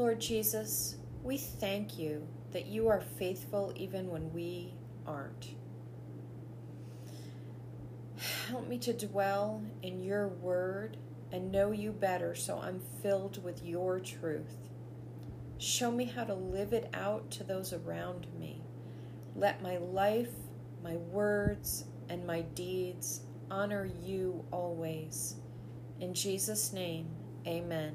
Lord Jesus, we thank you that you are faithful even when we aren't. Help me to dwell in your word and know you better so I'm filled with your truth. Show me how to live it out to those around me. Let my life, my words, and my deeds honor you always. In Jesus' name, amen.